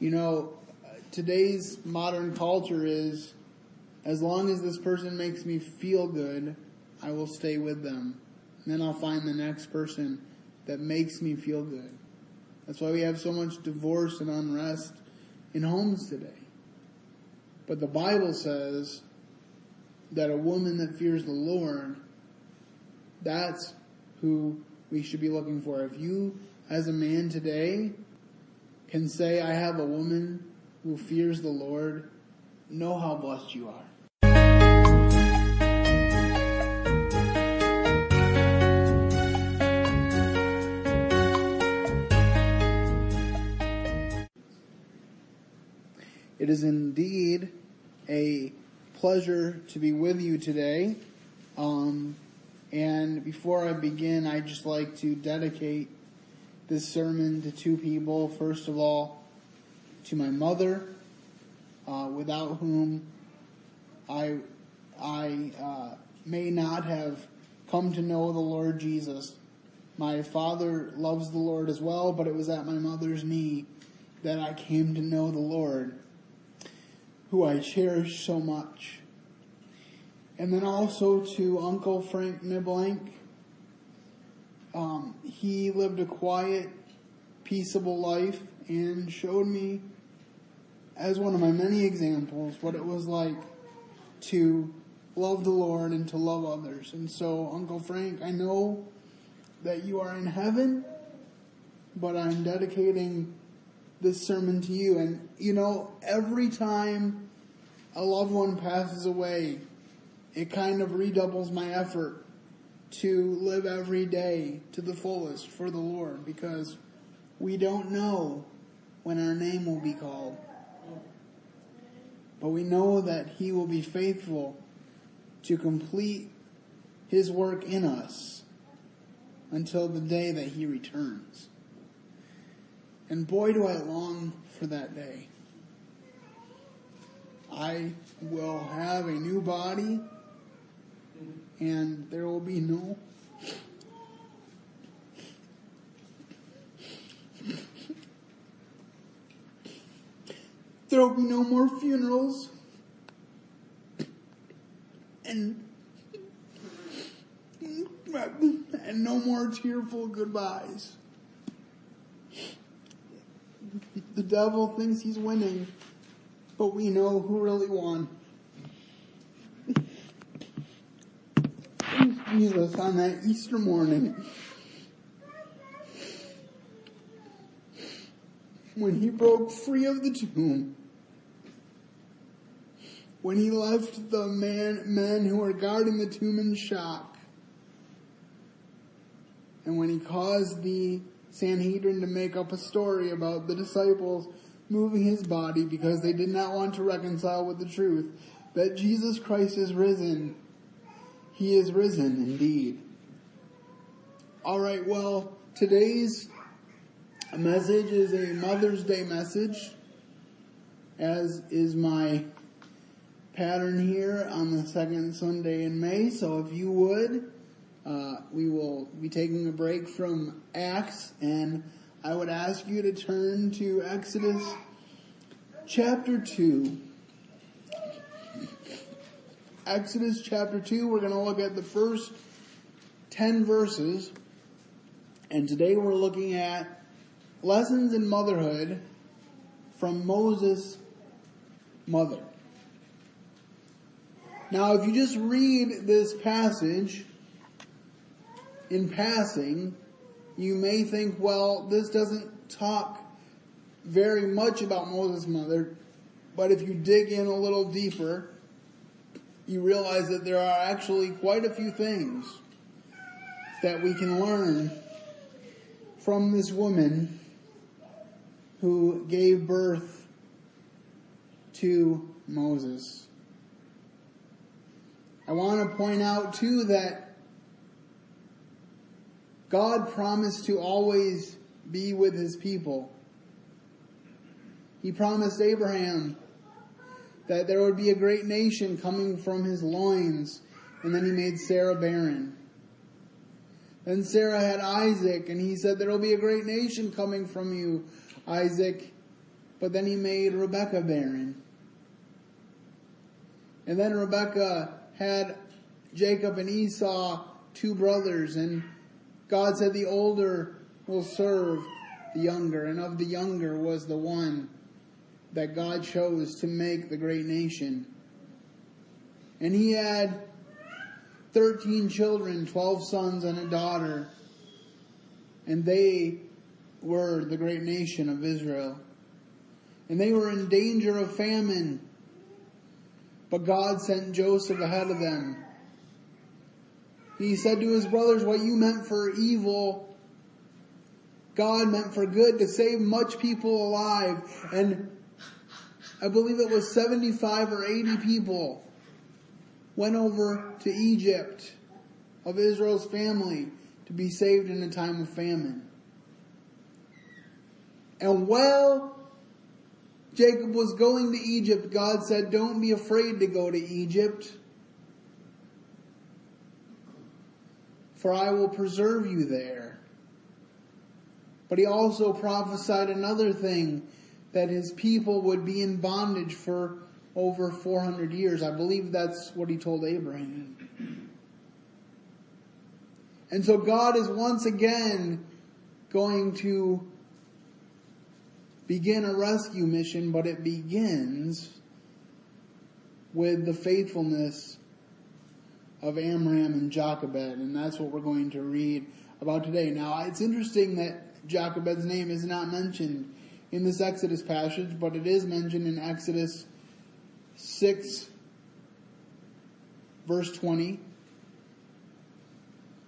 You know, today's modern culture is as long as this person makes me feel good, I will stay with them. And then I'll find the next person that makes me feel good. That's why we have so much divorce and unrest in homes today. But the Bible says that a woman that fears the Lord, that's who we should be looking for. If you, as a man today, can say, I have a woman who fears the Lord, know how blessed you are. It is indeed a pleasure to be with you today. Um, and before I begin, I'd just like to dedicate this sermon to two people. First of all, to my mother, uh, without whom I, I uh, may not have come to know the Lord Jesus. My father loves the Lord as well, but it was at my mother's knee that I came to know the Lord who I cherish so much. And then also to Uncle Frank Nibelink. Um, he lived a quiet, peaceable life and showed me, as one of my many examples, what it was like to love the Lord and to love others. And so, Uncle Frank, I know that you are in heaven, but I'm dedicating this sermon to you. And you know, every time a loved one passes away, it kind of redoubles my effort to live every day to the fullest for the Lord because we don't know when our name will be called. But we know that He will be faithful to complete His work in us until the day that He returns. And boy, do I long for that day. I will have a new body and there will be no there will be no more funerals and and no more tearful goodbyes the devil thinks he's winning, but we know who really won. Jesus on that Easter morning. When he broke free of the tomb. When he left the man, men who were guarding the tomb in shock. And when he caused the Sanhedrin to make up a story about the disciples moving his body because they did not want to reconcile with the truth that Jesus Christ is risen. He is risen indeed. Alright, well, today's message is a Mother's Day message, as is my pattern here on the second Sunday in May. So if you would, uh, we will be taking a break from Acts, and I would ask you to turn to Exodus chapter 2. Exodus chapter 2, we're going to look at the first 10 verses, and today we're looking at lessons in motherhood from Moses' mother. Now, if you just read this passage, in passing, you may think, well, this doesn't talk very much about Moses' mother, but if you dig in a little deeper, you realize that there are actually quite a few things that we can learn from this woman who gave birth to Moses. I want to point out too that God promised to always be with his people. He promised Abraham that there would be a great nation coming from his loins, and then he made Sarah barren. Then Sarah had Isaac, and he said, There will be a great nation coming from you, Isaac. but then he made Rebekah barren. And then Rebekah had Jacob and Esau, two brothers, and God said the older will serve the younger, and of the younger was the one that God chose to make the great nation. And he had 13 children, 12 sons and a daughter, and they were the great nation of Israel. And they were in danger of famine, but God sent Joseph ahead of them. He said to his brothers, What you meant for evil, God meant for good to save much people alive. And I believe it was 75 or 80 people went over to Egypt of Israel's family to be saved in a time of famine. And while Jacob was going to Egypt, God said, Don't be afraid to go to Egypt, for I will preserve you there. But he also prophesied another thing that his people would be in bondage for over 400 years. I believe that's what he told Abraham. And so God is once again going to begin a rescue mission, but it begins with the faithfulness of Amram and Jochebed, and that's what we're going to read about today. Now, it's interesting that Jochebed's name is not mentioned in this Exodus passage, but it is mentioned in Exodus 6, verse 20,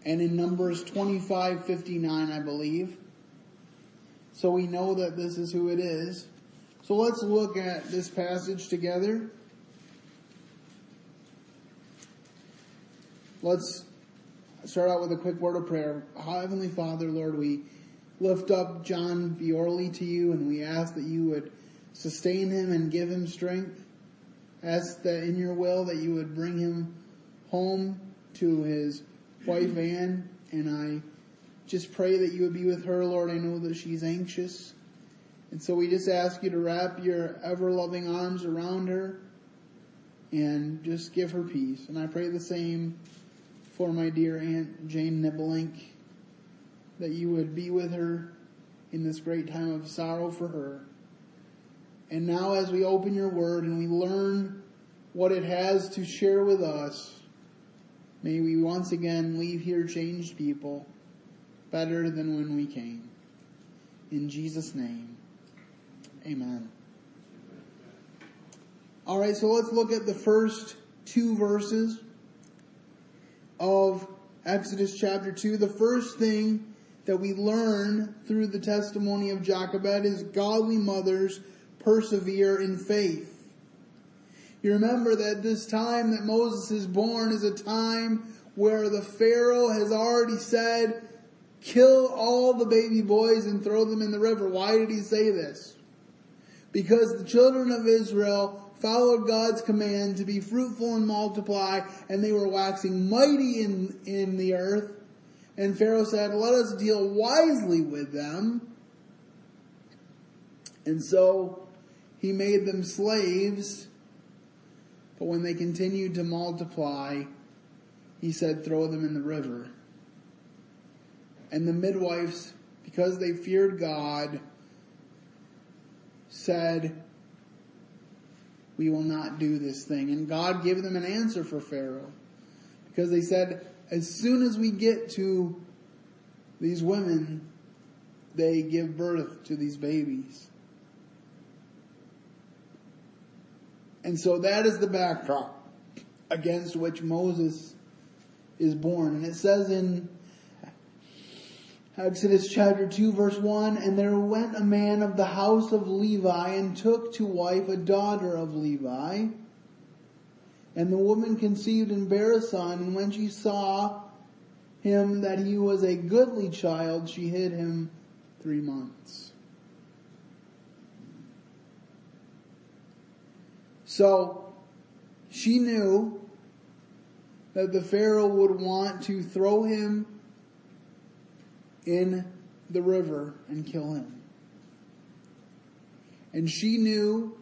and in Numbers 25, 59, I believe. So we know that this is who it is. So let's look at this passage together. Let's start out with a quick word of prayer. Heavenly Father, Lord, we lift up John Biorley to you and we ask that you would sustain him and give him strength. Ask that in your will that you would bring him home to his wife Anne and I just pray that you would be with her, Lord. I know that she's anxious. And so we just ask you to wrap your ever loving arms around her and just give her peace. And I pray the same for my dear Aunt Jane Nibelink that you would be with her in this great time of sorrow for her. And now as we open your word and we learn what it has to share with us, may we once again leave here changed people, better than when we came. In Jesus' name, amen. Alright, so let's look at the first two verses of Exodus chapter 2. The first thing that we learn through the testimony of Jochebed is godly mothers persevere in faith. You remember that this time that Moses is born is a time where the Pharaoh has already said, kill all the baby boys and throw them in the river. Why did he say this? Because the children of Israel followed God's command to be fruitful and multiply, and they were waxing mighty in, in the earth. And Pharaoh said, let us deal wisely with them. And so he made them slaves, but when they continued to multiply, he said, throw them in the river. And the midwives, because they feared God, said, we will not do this thing. And God gave them an answer for Pharaoh. Because they said, as soon as we get to these women, they give birth to these babies. And so that is the backdrop against which Moses is born. And it says in Exodus chapter 2 verse 1, And there went a man of the house of Levi and took to wife a daughter of Levi. And the woman conceived and bare a son, and when she saw him that he was a goodly child, she hid him three months. So, she knew that the Pharaoh would want to throw him in the river and kill him. And she knew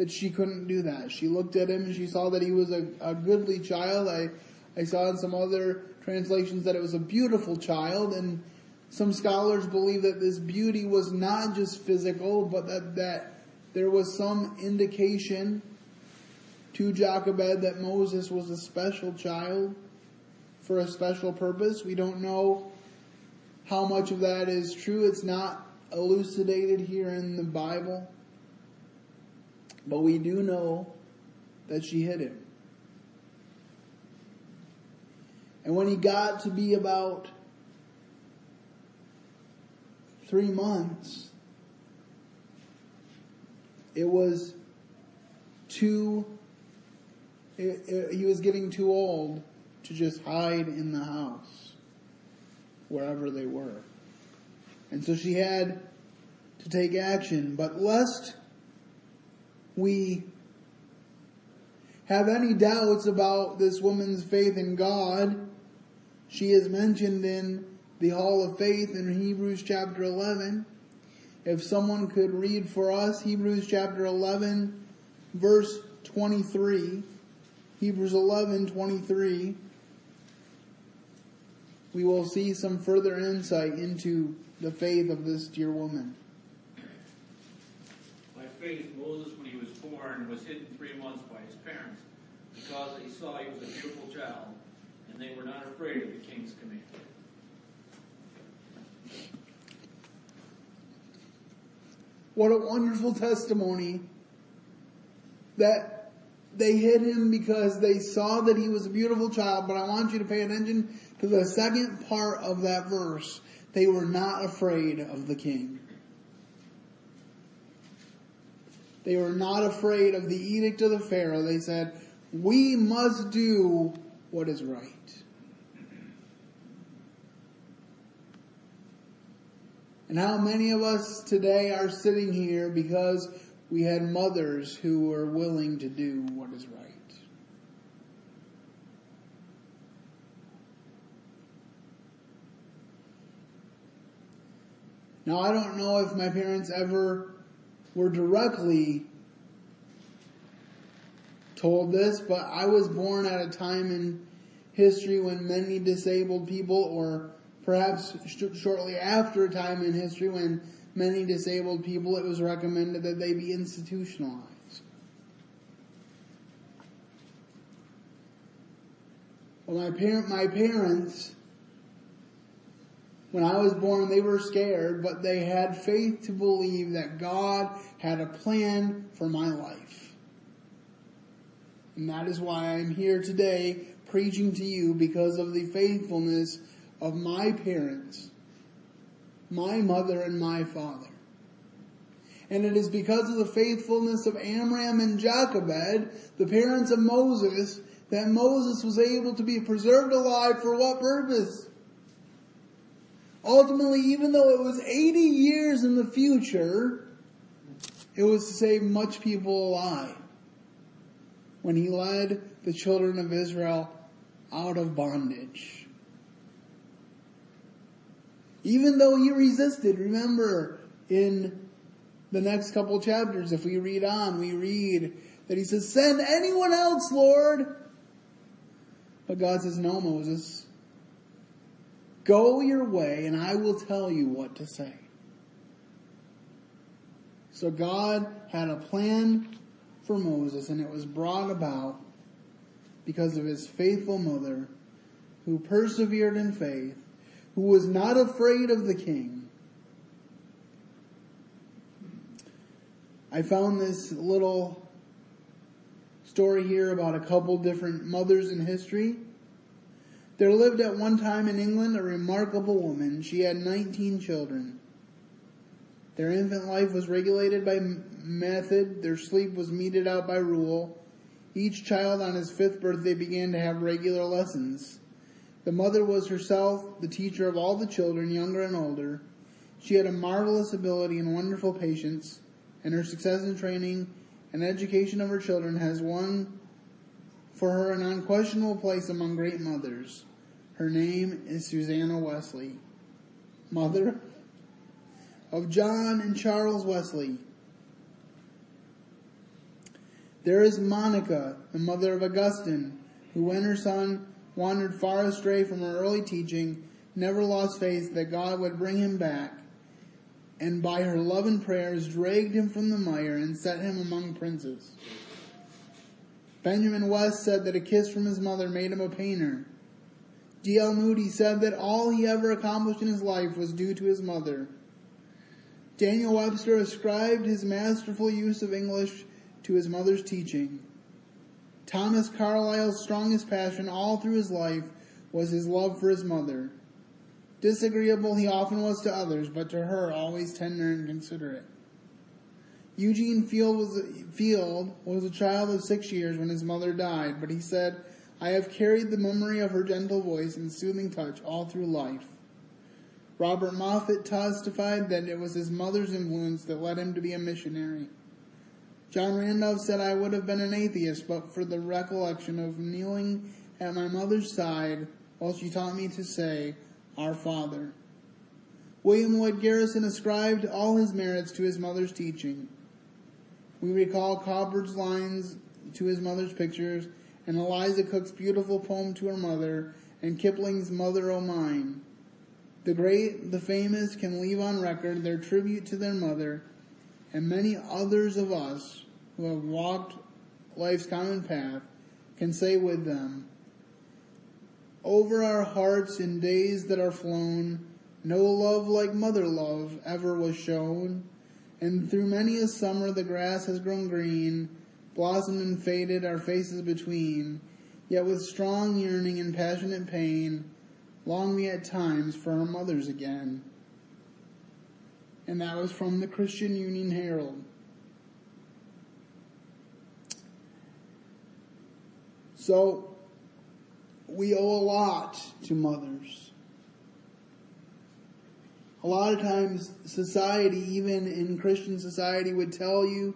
that she couldn't do that. She looked at him and she saw that he was a, a goodly child. I, I saw in some other translations that it was a beautiful child and some scholars believe that this beauty was not just physical, but that, that there was some indication to Jochebed that Moses was a special child for a special purpose. We don't know how much of that is true. It's not elucidated here in the Bible. But we do know that she hid him. And when he got to be about three months, it was too, it, it, he was getting too old to just hide in the house wherever they were. And so she had to take action, but lest we have any doubts about this woman's faith in God, she is mentioned in the Hall of Faith in Hebrews chapter 11. If someone could read for us Hebrews chapter 11 verse 23. Hebrews 11, 23. We will see some further insight into the faith of this dear woman. By faith, Moses, born, was hidden three months by his parents, because they saw he was a beautiful child, and they were not afraid of the king's command. What a wonderful testimony that they hid him because they saw that he was a beautiful child, but I want you to pay attention to the second part of that verse. They were not afraid of the king. They were not afraid of the edict of the Pharaoh. They said, we must do what is right. And how many of us today are sitting here because we had mothers who were willing to do what is right? Now I don't know if my parents ever were directly told this, but I was born at a time in history when many disabled people, or perhaps sh- shortly after a time in history when many disabled people, it was recommended that they be institutionalized. Well, my parent, my parents, when I was born, they were scared, but they had faith to believe that God had a plan for my life. And that is why I'm here today preaching to you because of the faithfulness of my parents, my mother and my father. And it is because of the faithfulness of Amram and Jochebed, the parents of Moses, that Moses was able to be preserved alive for what purpose? Ultimately, even though it was 80 years in the future, it was to save much people alive when he led the children of Israel out of bondage. Even though he resisted, remember in the next couple chapters, if we read on, we read that he says, send anyone else, Lord. But God says, no, Moses. Go your way and I will tell you what to say. So God had a plan for Moses and it was brought about because of his faithful mother who persevered in faith, who was not afraid of the king. I found this little story here about a couple different mothers in history. There lived at one time in England a remarkable woman. She had 19 children. Their infant life was regulated by method. Their sleep was meted out by rule. Each child on his fifth birthday began to have regular lessons. The mother was herself the teacher of all the children, younger and older. She had a marvelous ability and wonderful patience, and her success in training and education of her children has won for her an unquestionable place among great mothers. Her name is Susanna Wesley, mother of John and Charles Wesley. There is Monica, the mother of Augustine, who when her son wandered far astray from her early teaching, never lost faith that God would bring him back, and by her love and prayers dragged him from the mire and set him among princes. Benjamin West said that a kiss from his mother made him a painter. D.L. Moody said that all he ever accomplished in his life was due to his mother. Daniel Webster ascribed his masterful use of English to his mother's teaching. Thomas Carlyle's strongest passion all through his life was his love for his mother. Disagreeable he often was to others, but to her always tender and considerate. Eugene Field was, Field was a child of six years when his mother died, but he said, I have carried the memory of her gentle voice and soothing touch all through life. Robert Moffat testified that it was his mother's influence that led him to be a missionary. John Randolph said, I would have been an atheist but for the recollection of kneeling at my mother's side while she taught me to say, Our Father. William Lloyd Garrison ascribed all his merits to his mother's teaching. We recall Cowper's lines to his mother's pictures and Eliza Cook's beautiful poem to her mother and Kipling's Mother O' Mine. The great, the famous can leave on record their tribute to their mother and many others of us who have walked life's common path can say with them, over our hearts in days that are flown, no love like mother love ever was shown. And through many a summer the grass has grown green, blossomed and faded our faces between. Yet with strong yearning and passionate pain, long we at times for our mothers again. And that was from the Christian Union Herald. So, we owe a lot to mothers. A lot of times, society, even in Christian society, would tell you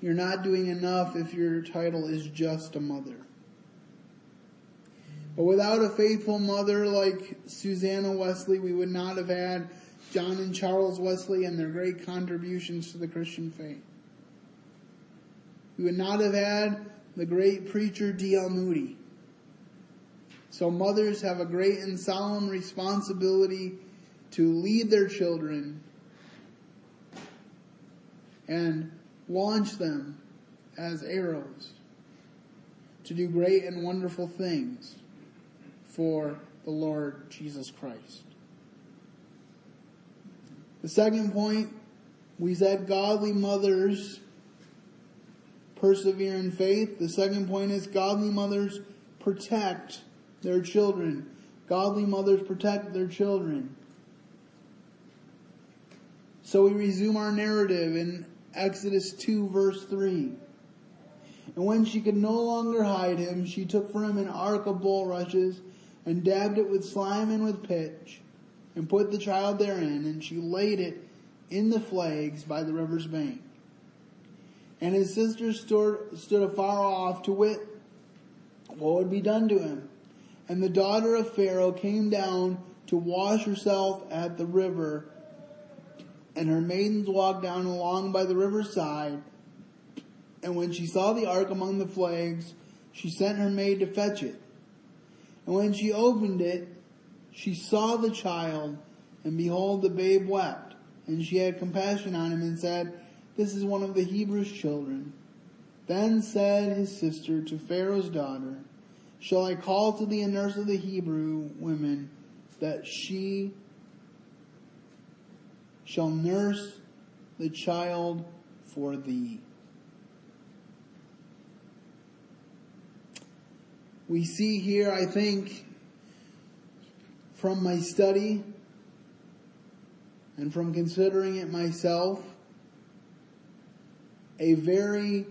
you're not doing enough if your title is just a mother. But without a faithful mother like Susanna Wesley, we would not have had John and Charles Wesley and their great contributions to the Christian faith. We would not have had the great preacher D.L. Moody. So mothers have a great and solemn responsibility to lead their children and launch them as arrows to do great and wonderful things for the Lord Jesus Christ. The second point, we said godly mothers persevere in faith. The second point is godly mothers protect their children. Godly mothers protect their children. So we resume our narrative in Exodus 2 verse 3. And when she could no longer hide him, she took for him an ark of bulrushes and dabbed it with slime and with pitch and put the child therein and she laid it in the flags by the river's bank. And his sisters stood, stood afar off to wit what would be done to him. And the daughter of Pharaoh came down to wash herself at the river and her maidens walked down along by the riverside. And when she saw the ark among the flags, she sent her maid to fetch it. And when she opened it, she saw the child, and behold, the babe wept. And she had compassion on him and said, This is one of the Hebrews' children. Then said his sister to Pharaoh's daughter, Shall I call to thee a nurse of the Hebrew women, that she shall nurse the child for thee. We see here, I think, from my study and from considering it myself, a very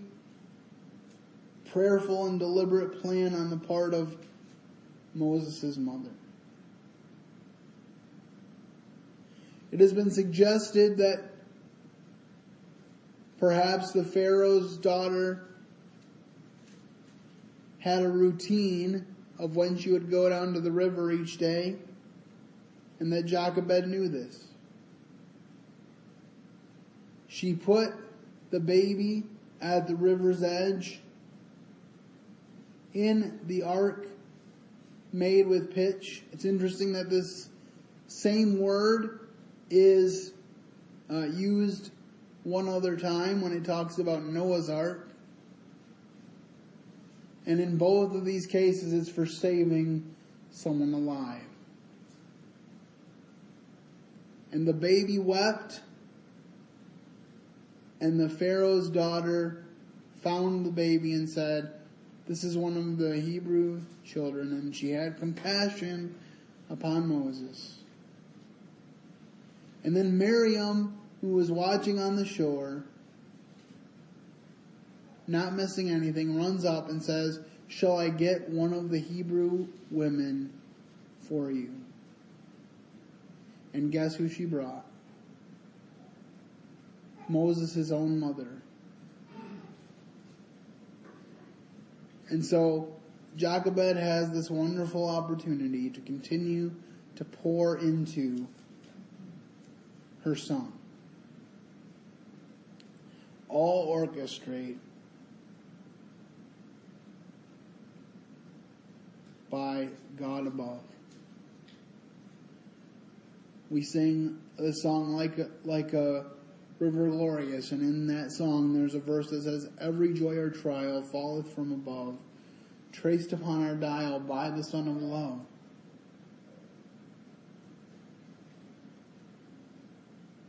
prayerful and deliberate plan on the part of Moses' mother. It has been suggested that perhaps the Pharaoh's daughter had a routine of when she would go down to the river each day, and that Jochebed knew this. She put the baby at the river's edge in the ark made with pitch. It's interesting that this same word is uh, used one other time when it talks about Noah's ark. And in both of these cases, it's for saving someone alive. And the baby wept, and the Pharaoh's daughter found the baby and said, This is one of the Hebrew children. And she had compassion upon Moses. And then Miriam, who was watching on the shore, not missing anything, runs up and says, Shall I get one of the Hebrew women for you? And guess who she brought? Moses' own mother. And so Jochebed has this wonderful opportunity to continue to pour into her song. All orchestrated by God above. We sing the song like a, like a river glorious, and in that song there's a verse that says, "Every joy or trial falleth from above, traced upon our dial by the Sun of Love."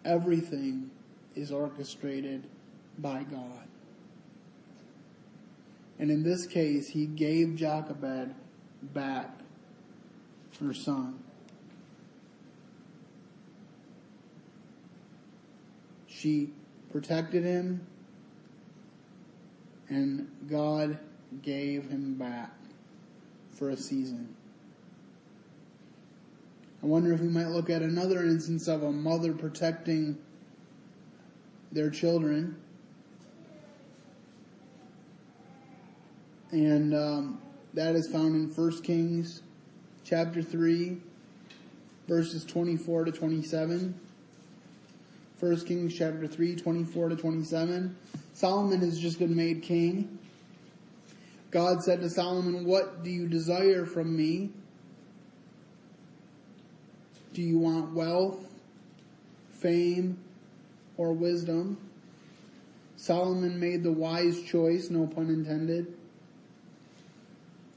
Everything is orchestrated by God. And in this case, he gave Jochebed back her son. She protected him, and God gave him back for a season. I wonder if we might look at another instance of a mother protecting their children. And um, that is found in 1 Kings chapter 3, verses 24 to 27. 1 Kings chapter 3, 24 to 27. Solomon has just been made king. God said to Solomon, What do you desire from me? Do you want wealth, fame, or wisdom? Solomon made the wise choice, no pun intended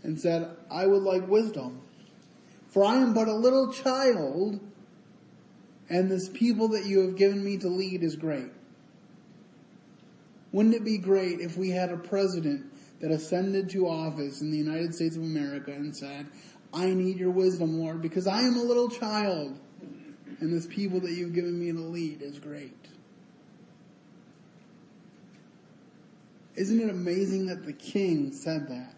and said, I would like wisdom. For I am but a little child, and this people that you have given me to lead is great. Wouldn't it be great if we had a president that ascended to office in the United States of America and said, I need your wisdom, Lord, because I am a little child, and this people that you've given me to lead is great. Isn't it amazing that the king said that?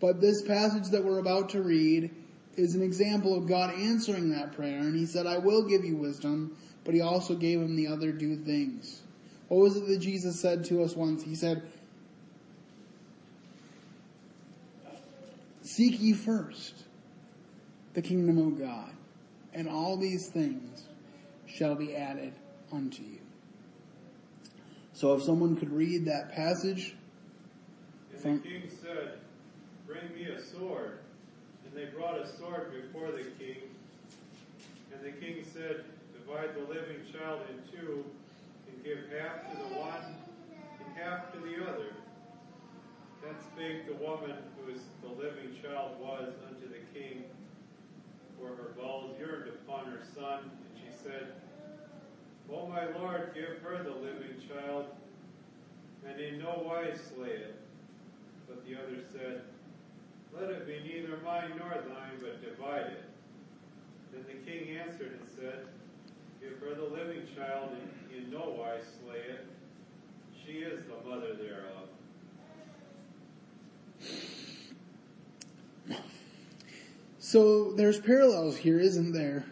But this passage that we're about to read is an example of God answering that prayer. And he said, I will give you wisdom, but he also gave him the other two things. What was it that Jesus said to us once? He said, Seek ye first the kingdom of God, and all these things shall be added unto you. So if someone could read that passage. And the king said, Bring me a sword. And they brought a sword before the king. And the king said, Divide the living child in two, and give half to the one and half to the other. Then spake the woman whose the living child was unto the king, for her bowels yearned upon her son. And she said, O my lord, give her the living child, and in no wise slay it. But the other said, let it be neither mine nor thine, but divide it. Then the king answered and said, Give her the living child, and in no wise slay it. She is the mother thereof. So there's parallels here, isn't there?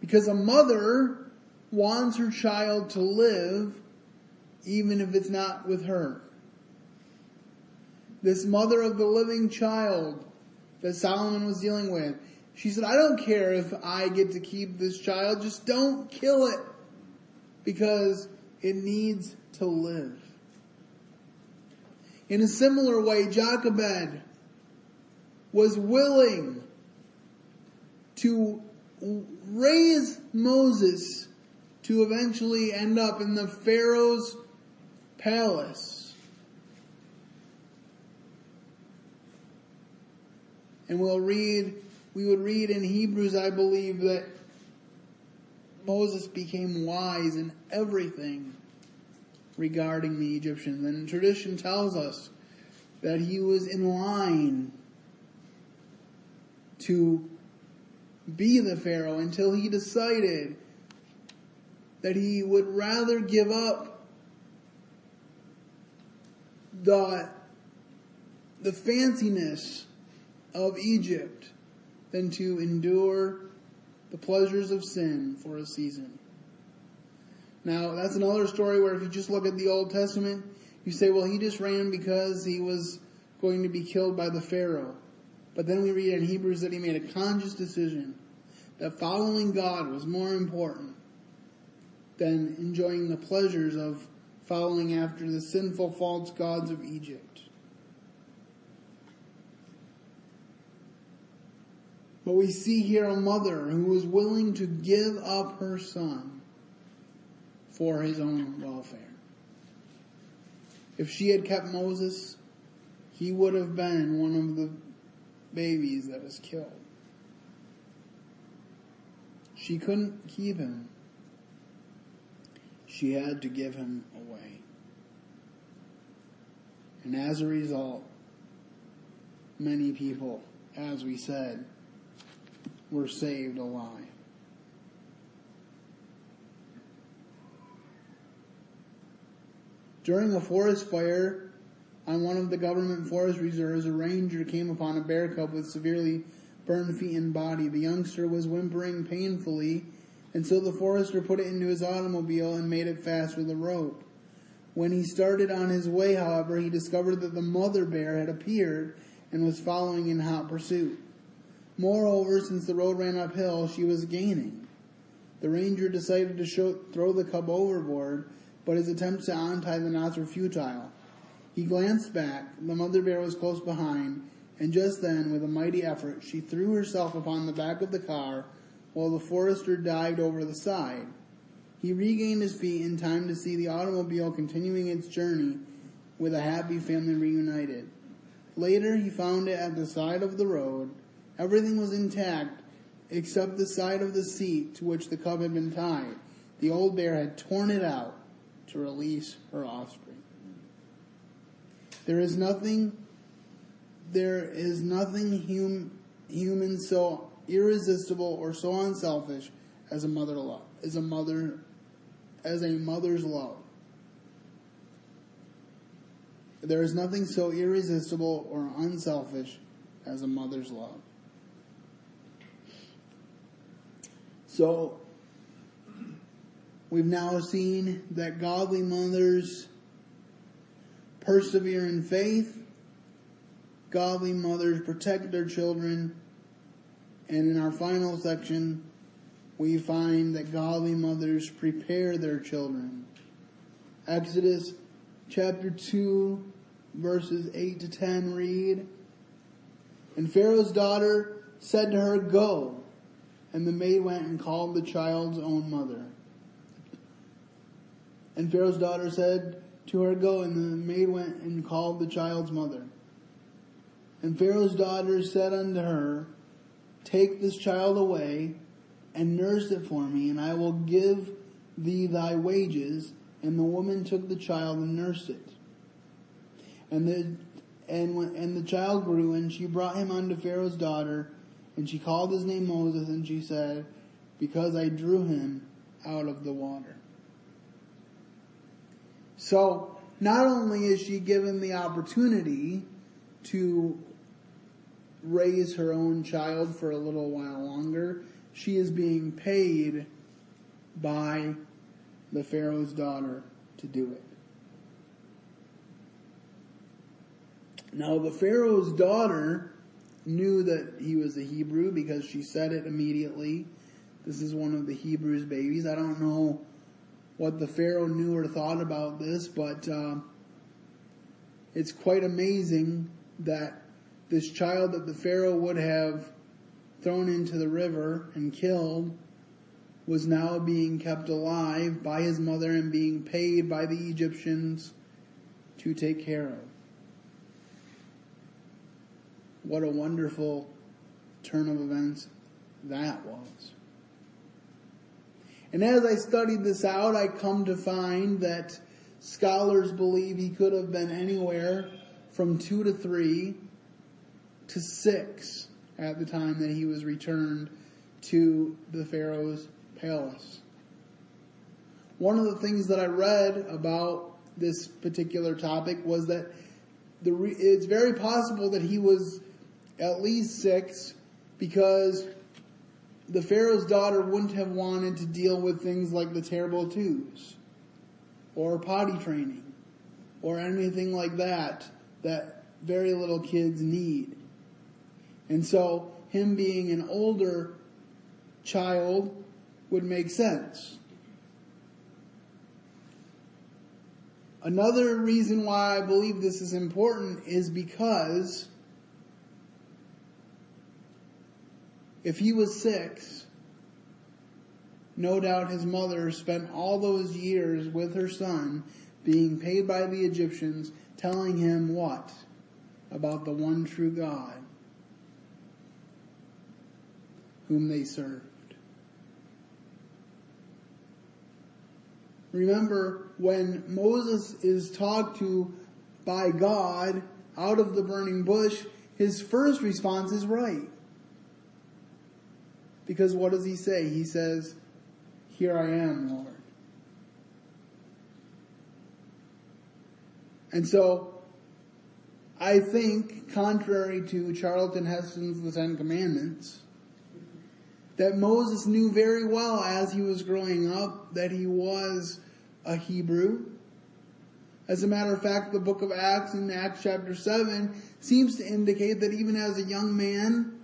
Because a mother wants her child to live even if it's not with her this mother of the living child that Solomon was dealing with. She said, I don't care if I get to keep this child, just don't kill it because it needs to live. In a similar way, Jochebed was willing to raise Moses to eventually end up in the Pharaoh's palace. And we'll read, we would read in Hebrews, I believe, that Moses became wise in everything regarding the Egyptians. And tradition tells us that he was in line to be the Pharaoh until he decided that he would rather give up the, the fanciness of Egypt than to endure the pleasures of sin for a season. Now, that's another story where if you just look at the Old Testament, you say, well, he just ran because he was going to be killed by the Pharaoh. But then we read in Hebrews that he made a conscious decision that following God was more important than enjoying the pleasures of following after the sinful false gods of Egypt. But we see here a mother who was willing to give up her son for his own welfare. If she had kept Moses, he would have been one of the babies that was killed. She couldn't keep him. She had to give him away. And as a result, many people, as we said, were saved alive. During a forest fire on one of the government forest reserves, a ranger came upon a bear cub with severely burned feet and body. The youngster was whimpering painfully, and so the forester put it into his automobile and made it fast with a rope. When he started on his way, however, he discovered that the mother bear had appeared and was following in hot pursuit. Moreover, since the road ran uphill, she was gaining. The ranger decided to show, throw the cub overboard, but his attempts to untie the knots were futile. He glanced back. The mother bear was close behind, and just then, with a mighty effort, she threw herself upon the back of the car while the forester dived over the side. He regained his feet in time to see the automobile continuing its journey with a happy family reunited. Later, he found it at the side of the road. Everything was intact except the side of the seat to which the cub had been tied. The old bear had torn it out to release her offspring. There is nothing, there is nothing hum, human so irresistible or so unselfish as a mother love, as a mother, as a mother's love. There is nothing so irresistible or unselfish as a mother's love. So, we've now seen that godly mothers persevere in faith, godly mothers protect their children, and in our final section, we find that godly mothers prepare their children. Exodus chapter 2, verses 8 to 10 read, And Pharaoh's daughter said to her, Go. And the maid went and called the child's own mother. And Pharaoh's daughter said to her, Go. And the maid went and called the child's mother. And Pharaoh's daughter said unto her, Take this child away and nurse it for me, and I will give thee thy wages. And the woman took the child and nursed it. And the and when, and the child grew, and she brought him unto Pharaoh's daughter, and she called his name Moses, and she said, Because I drew him out of the water. So, not only is she given the opportunity to raise her own child for a little while longer, she is being paid by the Pharaoh's daughter to do it. Now, the Pharaoh's daughter knew that he was a Hebrew because she said it immediately. This is one of the Hebrews' babies. I don't know what the Pharaoh knew or thought about this, but uh, it's quite amazing that this child that the Pharaoh would have thrown into the river and killed was now being kept alive by his mother and being paid by the Egyptians to take care of. What a wonderful turn of events that was. And as I studied this out, I come to find that scholars believe he could have been anywhere from two to three to six at the time that he was returned to the Pharaoh's palace. One of the things that I read about this particular topic was that the re- it's very possible that he was at least six because the Pharaoh's daughter wouldn't have wanted to deal with things like the terrible twos or potty training or anything like that that very little kids need. And so him being an older child would make sense. Another reason why I believe this is important is because if he was six, no doubt his mother spent all those years with her son being paid by the Egyptians, telling him what? About the one true God whom they served. Remember, when Moses is talked to by God out of the burning bush, his first response is right. Because what does he say? He says, Here I am, Lord. And so, I think, contrary to Charlton Heston's The Ten Commandments, that Moses knew very well as he was growing up that he was a Hebrew. As a matter of fact, the book of Acts in Acts chapter 7 seems to indicate that even as a young man,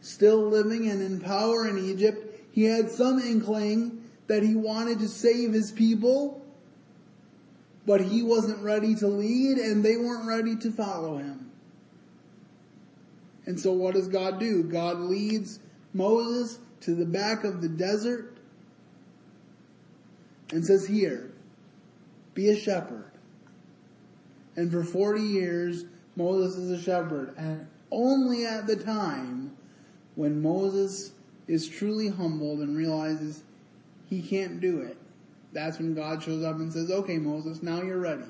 still living and in power in Egypt, he had some inkling that he wanted to save his people, but he wasn't ready to lead and they weren't ready to follow him. And so what does God do? God leads Moses to the back of the desert and says, Here, be a shepherd. And for 40 years, Moses is a shepherd. And only at the time when Moses is truly humbled and realizes he can't do it, that's when God shows up and says, Okay, Moses, now you're ready.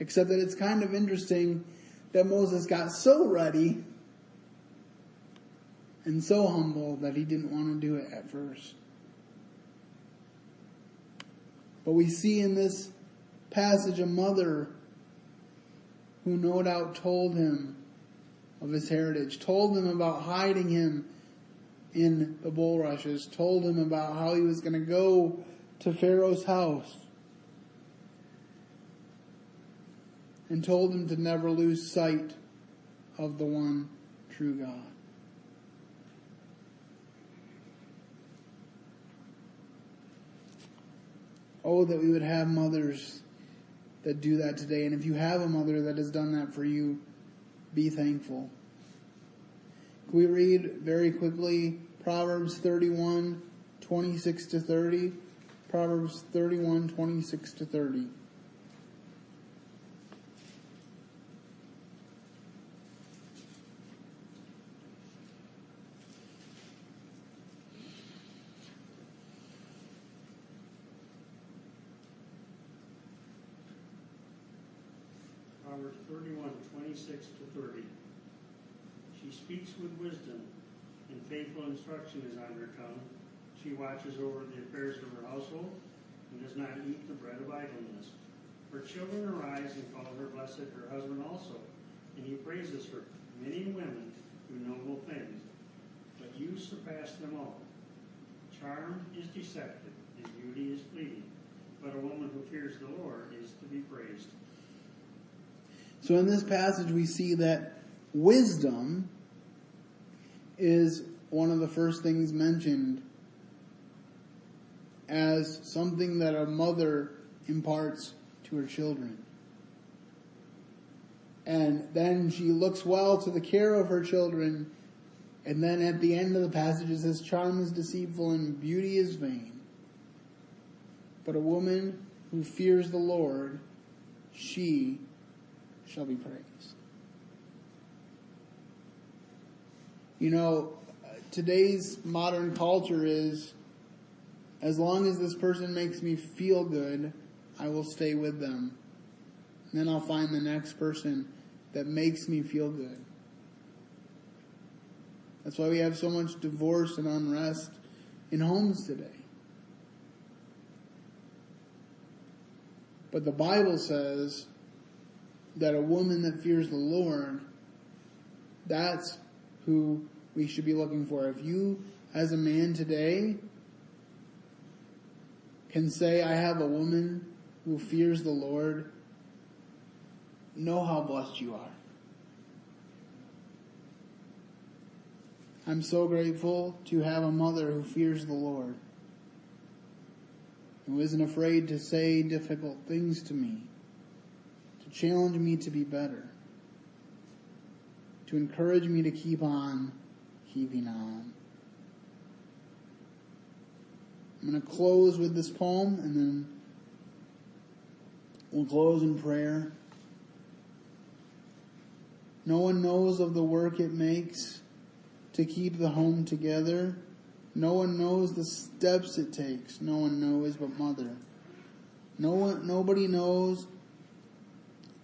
Except that it's kind of interesting that Moses got so ready and so humble that he didn't want to do it at first. But we see in this passage a mother who no doubt told him of his heritage, told him about hiding him in the bulrushes, told him about how he was going to go to Pharaoh's house, and told him to never lose sight of the one true God. Oh, that we would have mothers that do that today. And if you have a mother that has done that for you, be thankful. Can we read very quickly Proverbs 31, 26 to 30? Proverbs 31, 26 to 30. Proverbs 31, 26 to 30. She speaks with wisdom, and faithful instruction is on her tongue. She watches over the affairs of her household, and does not eat the bread of idleness. Her children arise and call her blessed, her husband also, and he praises her. Many women do noble things, but you surpass them all. Charm is deceptive, and beauty is fleeting, but a woman who fears the Lord is to be praised. So in this passage, we see that wisdom is one of the first things mentioned as something that a mother imparts to her children. And then she looks well to the care of her children. And then at the end of the passage it says, Charm is deceitful and beauty is vain. But a woman who fears the Lord, she shall be praised. You know, today's modern culture is as long as this person makes me feel good, I will stay with them. And then I'll find the next person that makes me feel good. That's why we have so much divorce and unrest in homes today. But the Bible says that a woman that fears the Lord, that's who we should be looking for. If you, as a man today, can say, I have a woman who fears the Lord, know how blessed you are. I'm so grateful to have a mother who fears the Lord, who isn't afraid to say difficult things to me, challenge me to be better, to encourage me to keep on keeping on. I'm going to close with this poem and then we'll close in prayer. No one knows of the work it makes to keep the home together. No one knows the steps it takes. No one knows but mother. No one, nobody knows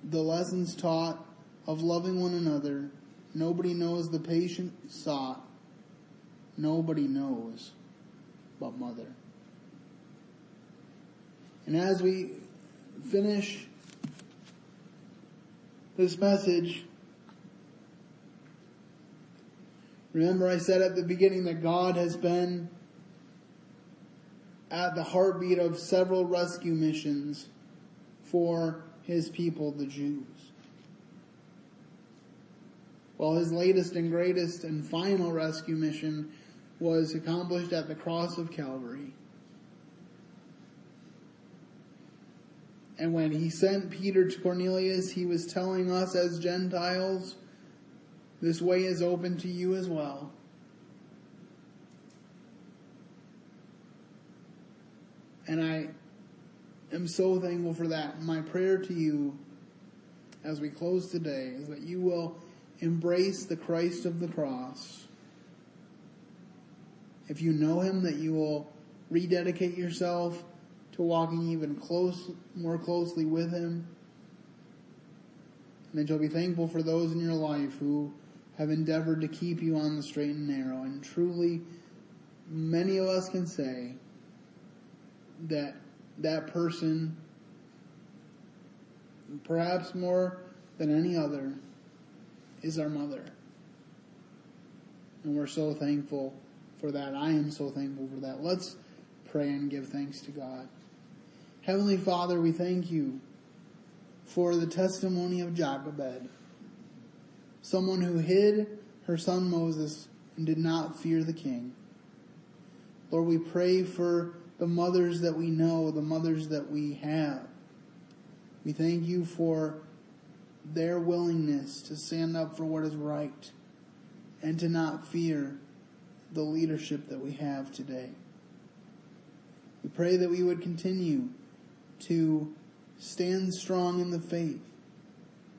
the lessons taught of loving one another. Nobody knows the patient sought. Nobody knows but mother. And as we finish this message, remember I said at the beginning that God has been at the heartbeat of several rescue missions for his people, the Jews. Well, his latest and greatest and final rescue mission was accomplished at the cross of Calvary. And when he sent Peter to Cornelius, he was telling us as Gentiles, this way is open to you as well. And I am so thankful for that. My prayer to you as we close today is that you will embrace the Christ of the cross. If you know him, that you will rededicate yourself to walking even close, more closely with Him. And that you'll be thankful for those in your life who have endeavored to keep you on the straight and narrow. And truly, many of us can say that that person, perhaps more than any other, is our mother. And we're so thankful for that. I am so thankful for that. Let's pray and give thanks to God. Heavenly Father, we thank you for the testimony of Jochebed, someone who hid her son Moses and did not fear the king. Lord, we pray for the mothers that we know, the mothers that we have. We thank you for their willingness to stand up for what is right and to not fear the leadership that we have today. We pray that we would continue to stand strong in the faith,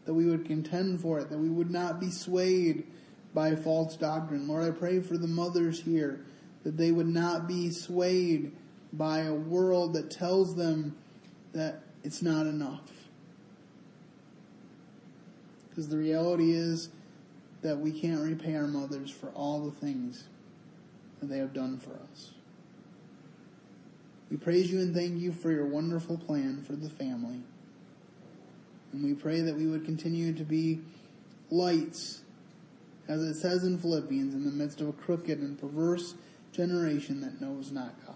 that we would contend for it, that we would not be swayed by false doctrine. Lord, I pray for the mothers here that they would not be swayed by a world that tells them that it's not enough. Because the reality is that we can't repay our mothers for all the things that they have done for us. We praise you and thank you for your wonderful plan for the family. And we pray that we would continue to be lights, as it says in Philippians, in the midst of a crooked and perverse generation that knows not God.